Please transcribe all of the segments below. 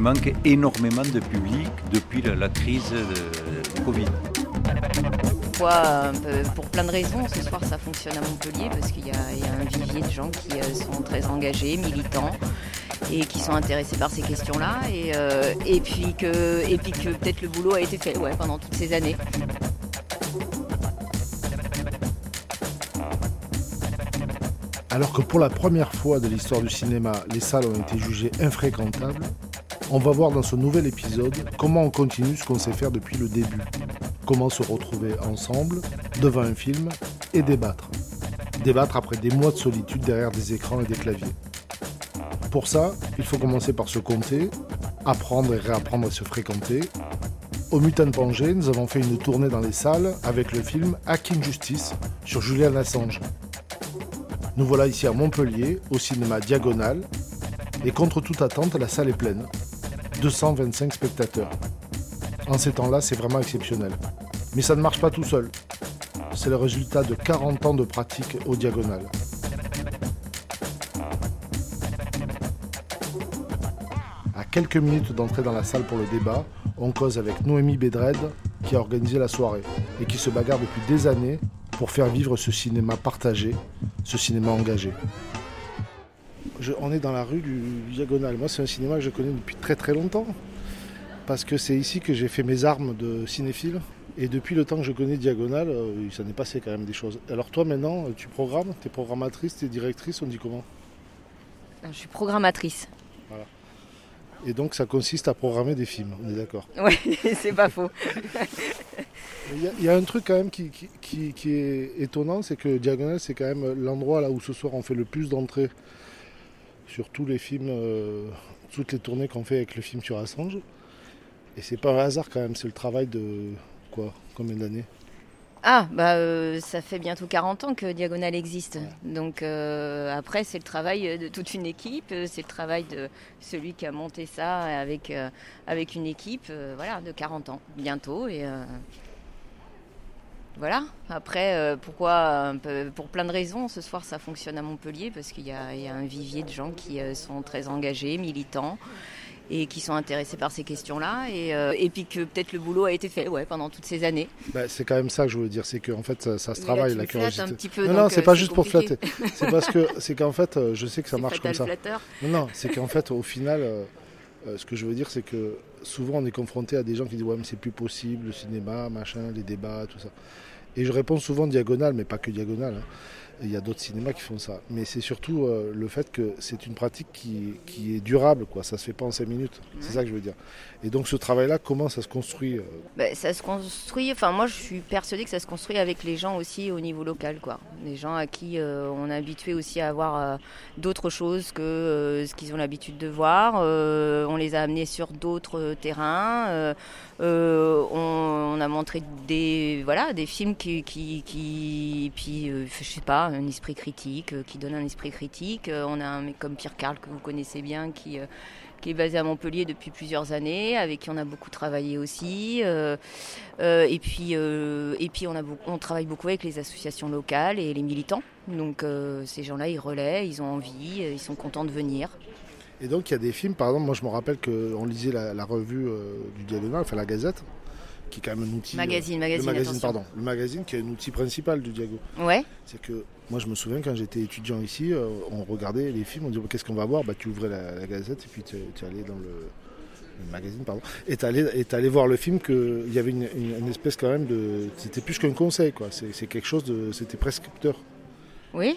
manque énormément de public depuis la, crise de, Covid. pour plein de raisons, ce soir ça fonctionne à Montpellier parce qu'il y, a un vivier de gens qui euh, sont très engagés, militants et qui sont intéressés par ces questions-là et, euh, et puis que, et puis que peut-être le boulot a été fait ouais, pendant toutes ces années. Alors que pour la première fois de l'histoire du cinéma, les salles ont été jugées infréquentables, on va voir dans ce nouvel épisode comment on continue ce qu'on sait faire depuis le début. Comment se retrouver ensemble, devant un film, et débattre. Débattre après des mois de solitude derrière des écrans et des claviers. Pour ça, il faut commencer par se compter, apprendre et réapprendre à se fréquenter. Au Mutant Pangé, nous avons fait une tournée dans les salles avec le film Hacking Justice sur Julian Assange, nous voilà ici à Montpellier, au cinéma Diagonal, et contre toute attente, la salle est pleine. 225 spectateurs. En ces temps-là, c'est vraiment exceptionnel. Mais ça ne marche pas tout seul. C'est le résultat de 40 ans de pratique au Diagonal. À quelques minutes d'entrer dans la salle pour le débat, on cause avec Noémie Bédred, qui a organisé la soirée et qui se bagarre depuis des années pour faire vivre ce cinéma partagé, ce cinéma engagé. On est dans la rue du Diagonal. Moi, c'est un cinéma que je connais depuis très très longtemps. Parce que c'est ici que j'ai fait mes armes de cinéphile. Et depuis le temps que je connais Diagonal, euh, ça n'est passé quand même des choses. Alors toi maintenant, tu programmes, tu es programmatrice, tu es directrice, on dit comment? Je suis programmatrice. Voilà. Et donc ça consiste à programmer des films, on est d'accord? Oui, c'est pas faux. Il y, a un truc quand même qui, est étonnant, c'est que Diagonal, c'est quand même l'endroit là où ce soir on fait le plus d'entrées sur tous les films, euh, toutes les tournées qu'on fait avec le film sur Assange. Et c'est pas un hasard quand même, c'est le travail de quoi Combien d'années? Ah, bah euh, ça fait bientôt 40 ans que Diagonal existe. Donc euh, après, c'est le travail de toute une équipe, c'est le travail de celui qui a monté ça avec, avec une équipe voilà, de 40 ans bientôt. Et, voilà. Après, euh, pourquoi Pour plein de raisons. Ce soir, ça fonctionne à Montpellier parce qu'il y, a un vivier de gens qui euh, sont très engagés, militants et qui sont intéressés par ces questions-là. Et, euh, puis que peut-être le boulot a été fait ouais, pendant toutes ces années. Bah, c'est quand même ça que je voulais dire, c'est qu'en fait ça, se travaille la curiosité. Un petit peu, non, non, c'est pas juste pour flatter. C'est parce que c'est qu'en fait, je sais que ça marche comme ça. Non, non, c'est qu'en fait, au final, ce que je veux dire, c'est que souvent on est confronté à des gens qui disent ouais mais c'est plus possible, le cinéma, machin, les débats, tout ça. Et je réponds souvent diagonale, mais pas que diagonale. Hein. Il y a d'autres cinémas qui font ça. Mais c'est surtout euh, le fait que c'est une pratique qui, qui, est durable. Quoi. Ça ne se fait pas en 5 minutes. C'est ça que je veux dire. Et donc ce travail-là, comment ça se construit euh ben, Ça se construit, enfin moi je suis persuadée que ça se construit avec les gens aussi au niveau local. Quoi. Les gens à qui euh, on est habitué aussi à avoir d'autres choses que ce qu'ils ont l'habitude de voir. on les a amenés sur d'autres terrains. On, on, a montré des, voilà, des films qui, qui, qui puis je sais pas, un esprit critique, euh, qui donne un esprit critique. Euh, on a un mec comme Pierre Carl que vous connaissez bien qui euh, qui est basé à Montpellier depuis plusieurs années, avec qui on a beaucoup travaillé aussi. et puis, et puis on, a on travaille beaucoup avec les associations locales et les militants. Donc ces gens-là, ils relaient, ils ont envie, ils sont contents de venir. Et donc il y a des films, par exemple, moi je me rappelle qu'on lisait la, revue du Diagonal, enfin la Gazette, qui est quand même un outil. Magazine, magazine. Le magazine, pardon. Le magazine qui est un outil principal du Diago. Ouais. C'est que moi, je me souviens quand j'étais étudiant ici, euh, on regardait les films, on disait qu'est-ce qu'on va voir? Bah, tu ouvrais la, gazette et puis tu, allais dans le, magazine, pardon, et tu allais, allais, voir le film qu'il y avait une, une, espèce quand même de. C'était plus qu'un conseil, quoi. C'est quelque chose de. C'était prescripteur. Oui.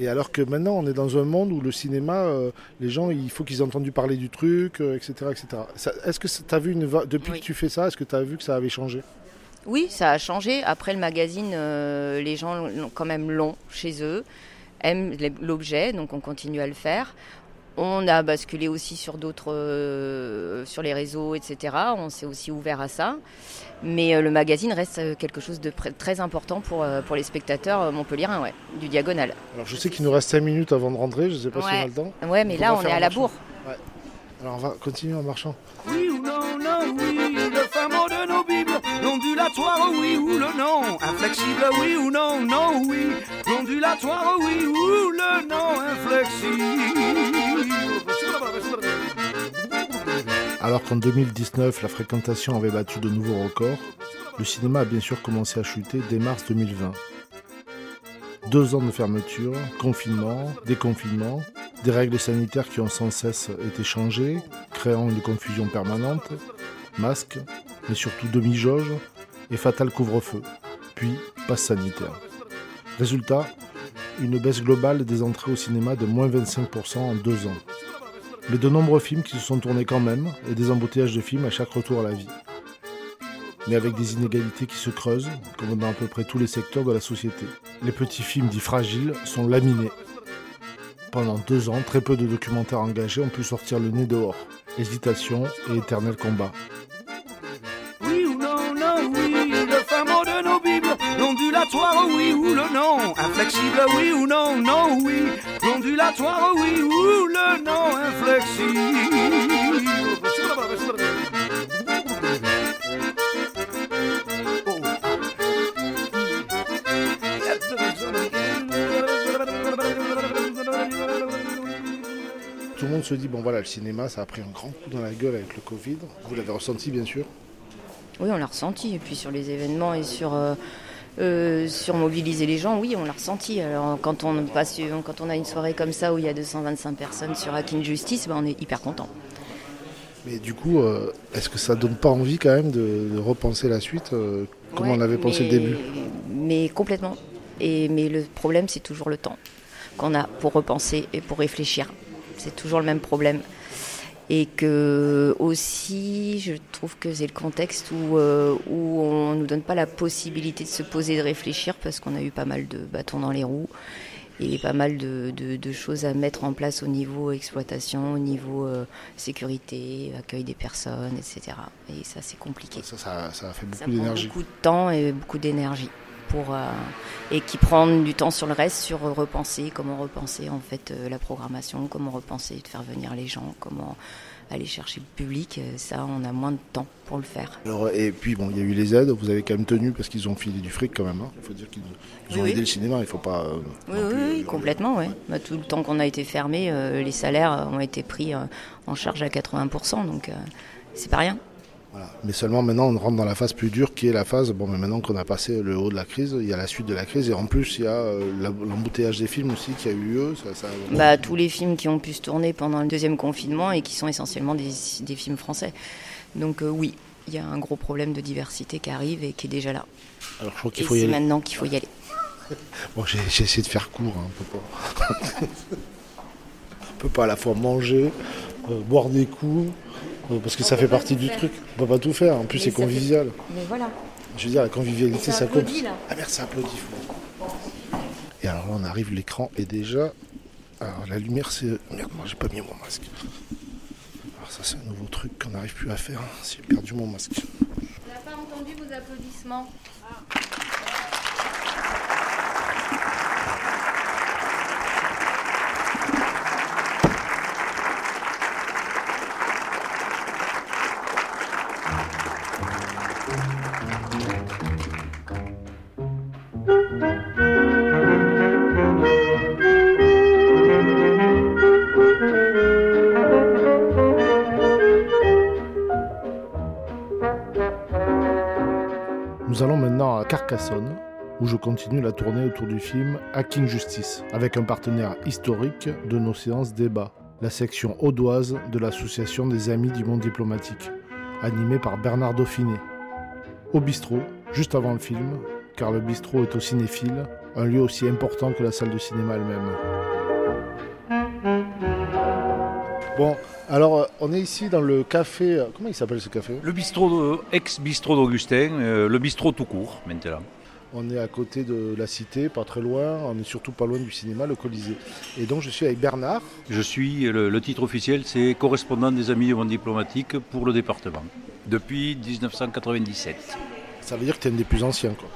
Et alors que maintenant, on est dans un monde où le cinéma, euh, les gens, il faut qu'ils aient entendu parler du truc, etc. Euh, etc. Est-ce que tu as vu une depuis que tu fais ça, est-ce que tu as vu que ça avait changé? Oui, ça a changé. Après le magazine, euh, les gens quand même l'ont chez eux, aiment l'objet, donc on continue à le faire. On a basculé aussi sur d'autres, euh, sur les réseaux, etc. On s'est aussi ouvert à ça. Mais euh, le magazine reste quelque chose de très important pour, pour les spectateurs montpelliérains, ouais, du Diagonal. Alors je sais qu'il nous reste 5 minutes avant de rentrer, je ne sais pas si on a le temps. Ouais, mais là on est à la bourre. Alors on va continuer en marchant. Oui ou non, non, oui, le fameux de oui ou le non, inflexible, oui ou non, non, oui, l'ondulatoire, oui ou le non, inflexible. Alors qu'en 2019, la fréquentation avait battu de nouveaux records, le cinéma a bien sûr commencé à chuter dès mars 2020. Deux ans de fermeture, confinement, déconfinement, des règles sanitaires qui ont sans cesse été changées, créant une confusion permanente, masques, mais surtout demi-jauge et fatal couvre-feu, puis passe sanitaire. Résultat, une baisse globale des entrées au cinéma de moins 25% en deux ans. Mais de nombreux films qui se sont tournés quand même et des embouteillages de films à chaque retour à la vie. Mais avec des inégalités qui se creusent, comme dans à peu près tous les secteurs de la société. Les petits films dits fragiles sont laminés. Pendant deux ans, très peu de documentaires engagés ont pu sortir le nez dehors. Hésitation et éternel combat. L'ondulatoire, oui ou le non, inflexible, oui ou non, non, oui, l'ondulatoire, oui ou le non, Tout le monde se dit, bon voilà, le cinéma, ça a pris un grand coup dans la gueule avec le Covid. Vous l'avez ressenti, bien sûr? Oui, on l'a ressenti. Et puis sur les événements et sur, euh, euh, sur mobiliser les gens, oui, on l'a ressenti. Alors quand on, passe, quand on a une soirée comme ça où il y a 225 personnes sur Hacking Justice, ben, on est hyper content. Mais du coup, euh, est-ce que ça donne pas envie quand même de, de repenser la suite euh, Ouais, on avait pensé mais- le début? Mais complètement. Et, mais le problème, c'est toujours le temps qu'on a pour repenser et pour réfléchir. C'est toujours le même problème. Et que aussi, je trouve que c'est le contexte où, euh, où on nous donne pas la possibilité de se poser et de réfléchir parce qu'on a eu pas mal de bâtons dans les roues et pas mal de, de- de choses à mettre en place au niveau exploitation, au niveau euh, sécurité, accueil des personnes, etc. Et ça, c'est compliqué. ça, ça, ça a fait beaucoup d'énergie. beaucoup de temps et beaucoup d'énergie pour euh, et qui prend du temps sur le reste sur repenser comment repenser en fait euh, la programmation, comment repenser de faire venir les gens, comment aller chercher le public. Euh, Ça, on a moins de temps pour le faire. Alors, et puis bon, il y a eu les aides, vous avez quand même tenu parce qu'ils ont filé du fric quand même. hein. Il faut dire qu'ils ils ont Oui, aidé oui. le cinéma, il faut pas. euh, Oui, oui, plus, oui, euh, complètement, oui. Bah, tout le temps qu'on a été fermé, euh, les salaires ont été pris euh, en charge à 80%, donc euh, c'est pas rien. Voilà. Mais seulement maintenant, on rentre dans la phase plus dure qui est la phase. Bon, mais maintenant qu'on a passé le haut de la crise, il y a la suite de la crise et en plus, il y a euh, la- l'embouteillage des films aussi qui a eu lieu. Ça, ça- Bah, tous les films qui ont pu se tourner pendant le deuxième confinement et qui sont essentiellement des, des films français. Donc euh, oui, il y a un gros problème de diversité qui arrive et qui est déjà là. Alors, je crois qu'il faut y c'est aller. maintenant qu'il faut y aller. Bon, j'ai essayé de faire court. Hein, on, peut pas... on peut pas à la fois manger, boire des coups, euh, parce que ça fait partie du truc. On peut pas tout faire. En plus, c'est fait- convivial. Mais voilà. Je veux dire, la convivialité, Ça compte. Ah merde, ça applaudit. Et alors là, on arrive, l'écran est déjà. Alors la lumière, c'est. Merde, moi j'ai pas mis mon masque. Alors ça, c'est un nouveau truc qu'on n'arrive plus à faire. hein. J'ai perdu mon masque. On n'a pas entendu vos applaudissements. Nous Où je continue la tournée autour du film Hacking Justice, avec un partenaire historique de nos séances débat, la section audoise de l'Association des Amis du Monde Diplomatique, animée par Bernard Dauphiné. Au bistrot, juste avant le film, car le bistrot est au cinéphile, un lieu aussi important que la salle de cinéma elle-même. Bon, alors euh, on est ici dans le café. euh, Comment il s'appelle ce café? Le bistrot, ex-bistrot d'Augustin, euh, le bistrot tout court maintenant. On est à côté de la cité, pas très loin. On est surtout pas loin du cinéma, le Colisée. Et donc je suis avec Bernard. Je suis, le, le titre officiel, c'est correspondant des amis du monde diplomatique pour le département, depuis 1997. Ça veut dire que tu es un des plus anciens. Quoi.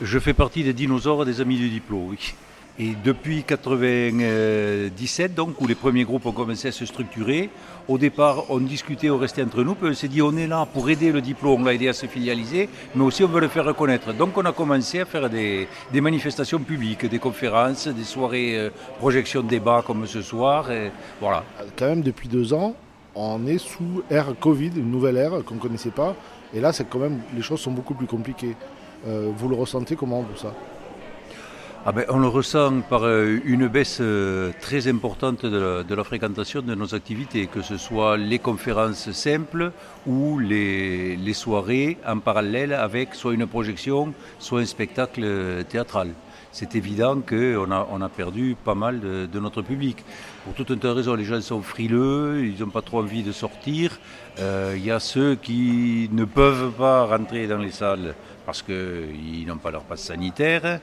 Je fais partie des dinosaures des amis du diplôme, oui. Et depuis 97, donc, où les premiers groupes ont commencé à se structurer, au départ, on discutait, on restait entre nous, puis on s'est dit, on est là pour aider le diplôme, on l'a aidé à se filialiser, mais aussi on veut le faire reconnaître. Donc on a commencé à faire des, manifestations publiques, des conférences, des soirées euh, projections comme ce soir, voilà. Quand même, depuis deux ans, on est sous ère Covid, une nouvelle ère qu'on ne connaissait pas. Et là, c'est quand même, les choses sont beaucoup plus compliquées. Euh, vous le ressentez comment, vous, ça? Ah ben, on le ressent par euh, une baisse euh, très importante de la, fréquentation de nos activités, que ce soit les conférences simples ou les, soirées en parallèle avec soit une projection, soit un spectacle théâtral. C'est évident qu'on a, perdu pas mal de, notre public. Pour toute une raison, les gens sont frileux, ils n'ont pas trop envie de sortir. Il y a ceux qui ne peuvent pas rentrer dans les salles parce qu'ils n'ont pas leur passe sanitaire.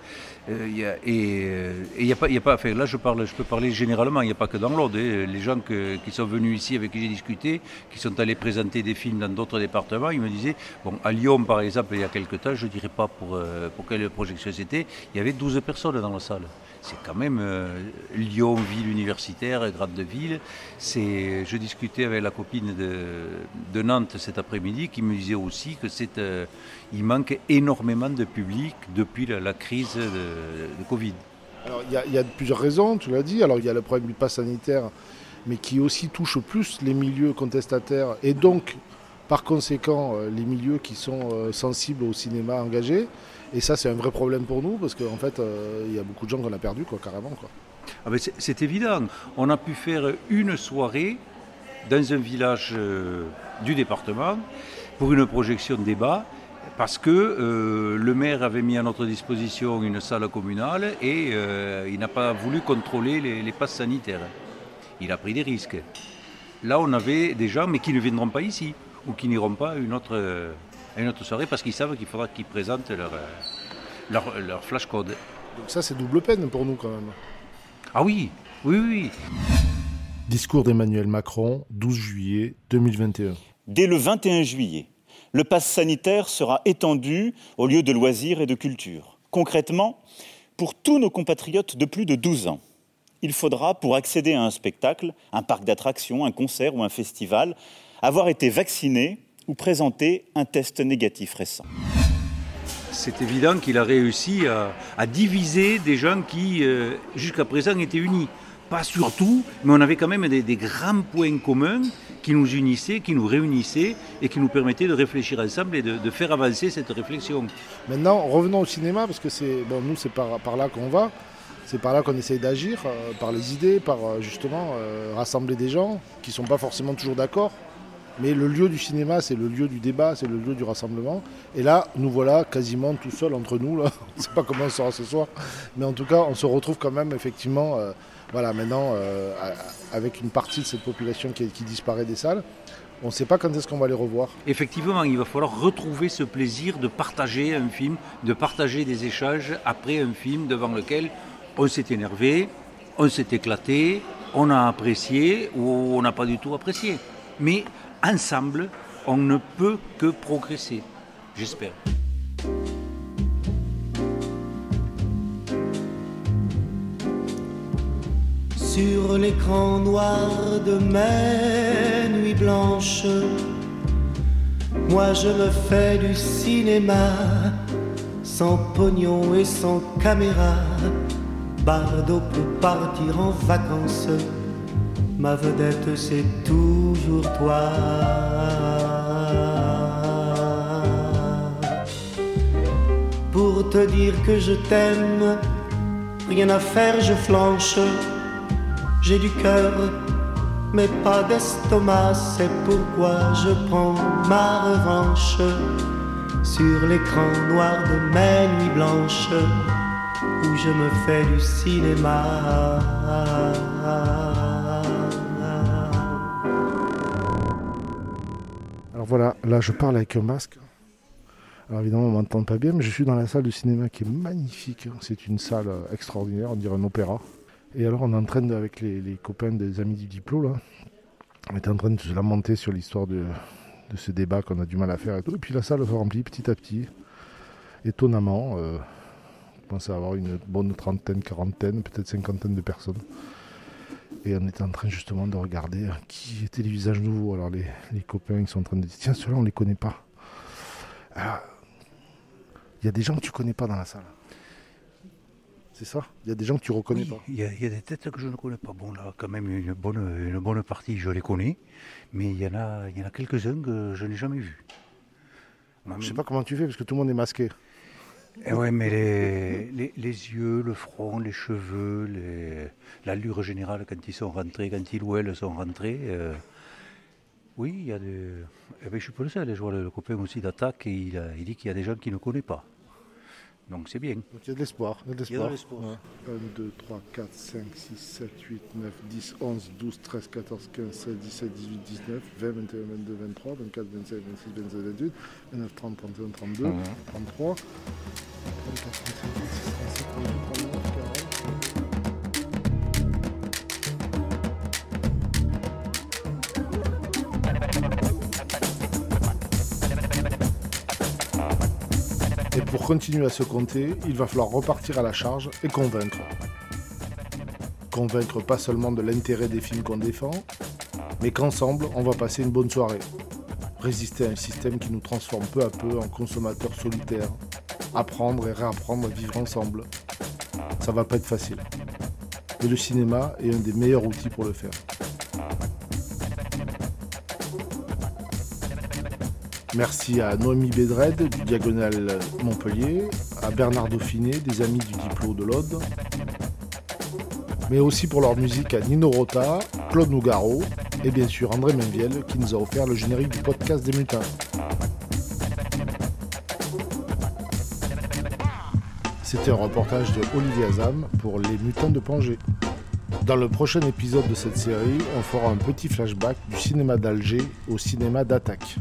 Euh, et il n'y a pas, là je, je peux parler généralement, il n'y a pas que dans l'Aude. Hein. Les gens qui sont venus ici, avec qui j'ai discuté, qui sont allés présenter des films dans d'autres départements, ils me disaient, bon, à Lyon par exemple, il y a quelques temps, je ne dirais pas pour, euh, pour quelle projection c'était, il y avait 12 personnes dans la salle c'est quand même euh, Lyon, ville universitaire, grade de ville. Je discutais avec la copine de, Nantes cet après-midi qui me disait aussi que c'est, euh, il manque énormément de public depuis la, crise de, Covid. Alors il y, a plusieurs raisons, tu l'as dit. Alors il y a le problème du pass sanitaire, mais qui aussi touche plus les milieux contestataires et donc par conséquent euh, les milieux qui sont sensibles au cinéma engagé. Et ça, c'est un vrai problème pour nous parce qu'en fait, euh, il y a beaucoup de gens qu'on a perdus, quoi, carrément. Quoi. Ah c'est évident. On a pu faire une soirée dans un village euh, du département pour une projection de débat parce que euh, le maire avait mis à notre disposition une salle communale et il n'a pas voulu contrôler les, les, passes sanitaires. Il a pris des risques. Là, on avait des gens, mais qui ne viendront pas ici ou qui n'iront pas à une autre à une autre soirée parce qu'ils savent qu'il faudra qu'ils présentent leur, euh, leur, flash code. Donc ça c'est double peine pour nous quand même. Ah oui, oui, oui. Discours d'Emmanuel Macron, 12 juillet 2021. Dès le 21 juillet, le pass sanitaire sera étendu aux lieux de loisirs et de culture. Concrètement, pour tous nos compatriotes de plus de 12 ans, il faudra, pour accéder à un spectacle, un parc d'attractions, un concert ou un festival, avoir été vacciné ou présenter un test négatif récent. C'est évident qu'il a réussi à, diviser des gens qui, euh, jusqu'à présent, étaient unis. Pas surtout, mais on avait quand même des, grands points communs qui nous unissaient, qui nous réunissaient et qui nous permettaient de réfléchir ensemble et de, faire avancer cette réflexion. Maintenant, revenons au cinéma, parce que c'est bon, nous, c'est par, par là qu'on va. C'est par là qu'on essaye d'agir, euh, par les idées, par euh, justement rassembler des gens qui ne sont pas forcément toujours d'accord. Mais le lieu du cinéma, c'est le lieu du débat, c'est le lieu du rassemblement. Et là, nous voilà quasiment tout seuls entre nous. On ne sait pas comment on sera ce soir. Mais en tout cas, on se retrouve quand même effectivement, euh, voilà, maintenant, euh, avec une partie de cette population qui, disparaît des salles. On ne sait pas quand est-ce qu'on va les revoir. Effectivement, il va falloir retrouver ce plaisir de partager un film, de partager des échanges après un film devant lequel on s'est énervé, on s'est éclaté, on a apprécié ou on n'a pas du tout apprécié. Mais ensemble, on ne peut que progresser, j'espère. Sur l'écran noir de mes nuits blanches, moi je me fais du cinéma, sans pognon et sans caméra. Bardo peut partir en vacances ma vedette c'est toujours toi. Pour te dire que je t'aime, rien à faire, je flanche. J'ai du cœur, mais pas d'estomac, c'est pourquoi je prends ma revanche sur l'écran noir de mes nuits blanches où je me fais du cinéma. Là je parle avec un masque. Alors évidemment on m'entend pas bien, mais je suis dans la salle de cinéma qui est magnifique. C'est une salle euh, extraordinaire, on dirait un opéra. Et alors on est en train, avec les, copains des amis du diplôme, là, on est en train de se lamenter sur l'histoire de, ce débat qu'on a du mal à faire et tout. Et puis la salle se remplit petit à petit. Étonnamment, on pense à avoir une bonne trentaine, quarantaine, peut-être cinquantaine de personnes. Et on était en train justement de regarder qui étaient les visages nouveaux. Alors les, copains ils sont en train de dire tiens ceux-là on ne les connaît pas. il y a des gens que tu connais pas dans la salle. C'est ça? Il y a des gens que tu reconnais Oui, pas. Il y, a, il y a des têtes que je ne connais pas. Bon, là, quand même, une bonne, une bonne partie, je les connais. Mais il y en a, il y en a quelques-uns que je n'ai jamais vus. Je sais pas comment tu fais parce que tout le monde est masqué. Eh ouais, mais les, yeux, le front, les cheveux, l'allure générale quand ils sont rentrés, quand ils ou elles sont rentrés. euh, oui, il y a des. Eh ben, je suis pas le seul. Je vois le, copain aussi d'attaque et il, il dit qu'il y a des gens qui ne connaissent pas. Donc c'est bien. Donc il y a de l'espoir. Il y a de Il y a de l'espoir. 1, 2, 3, 4, 5, 6, 7, 8, 9, 10, 11, 12, 13, 14, 15, 16, 17, 18, 19, 20, 21, 22, 23, 24, 25, 26, 27, 28, 29, 30, 31, 32, 33, 34, 35, 36, 37, 38, 39, Et pour continuer à se compter, il va falloir repartir à la charge et convaincre. Convaincre pas seulement de l'intérêt des films qu'on défend, mais qu'ensemble, on va passer une bonne soirée. Résister à un système qui nous transforme peu à peu en consommateurs solitaires. Apprendre et réapprendre à vivre ensemble. Ça va pas être facile. Mais le cinéma est un des meilleurs outils pour le faire. Merci à Noémie Bédred du Diagonal Montpellier, à Bernard Dauphiné des Amis du Diplôme de l'Aude, mais aussi pour leur musique à Nino Rota, Claude Nougaro et bien sûr André Menviel qui nous a offert le générique du podcast des Mutins. C'était un reportage de Olivier Azam pour Les Mutins de Pangée. Dans le prochain épisode de cette série, on fera un petit flashback du cinéma d'Alger au cinéma d'Attaque.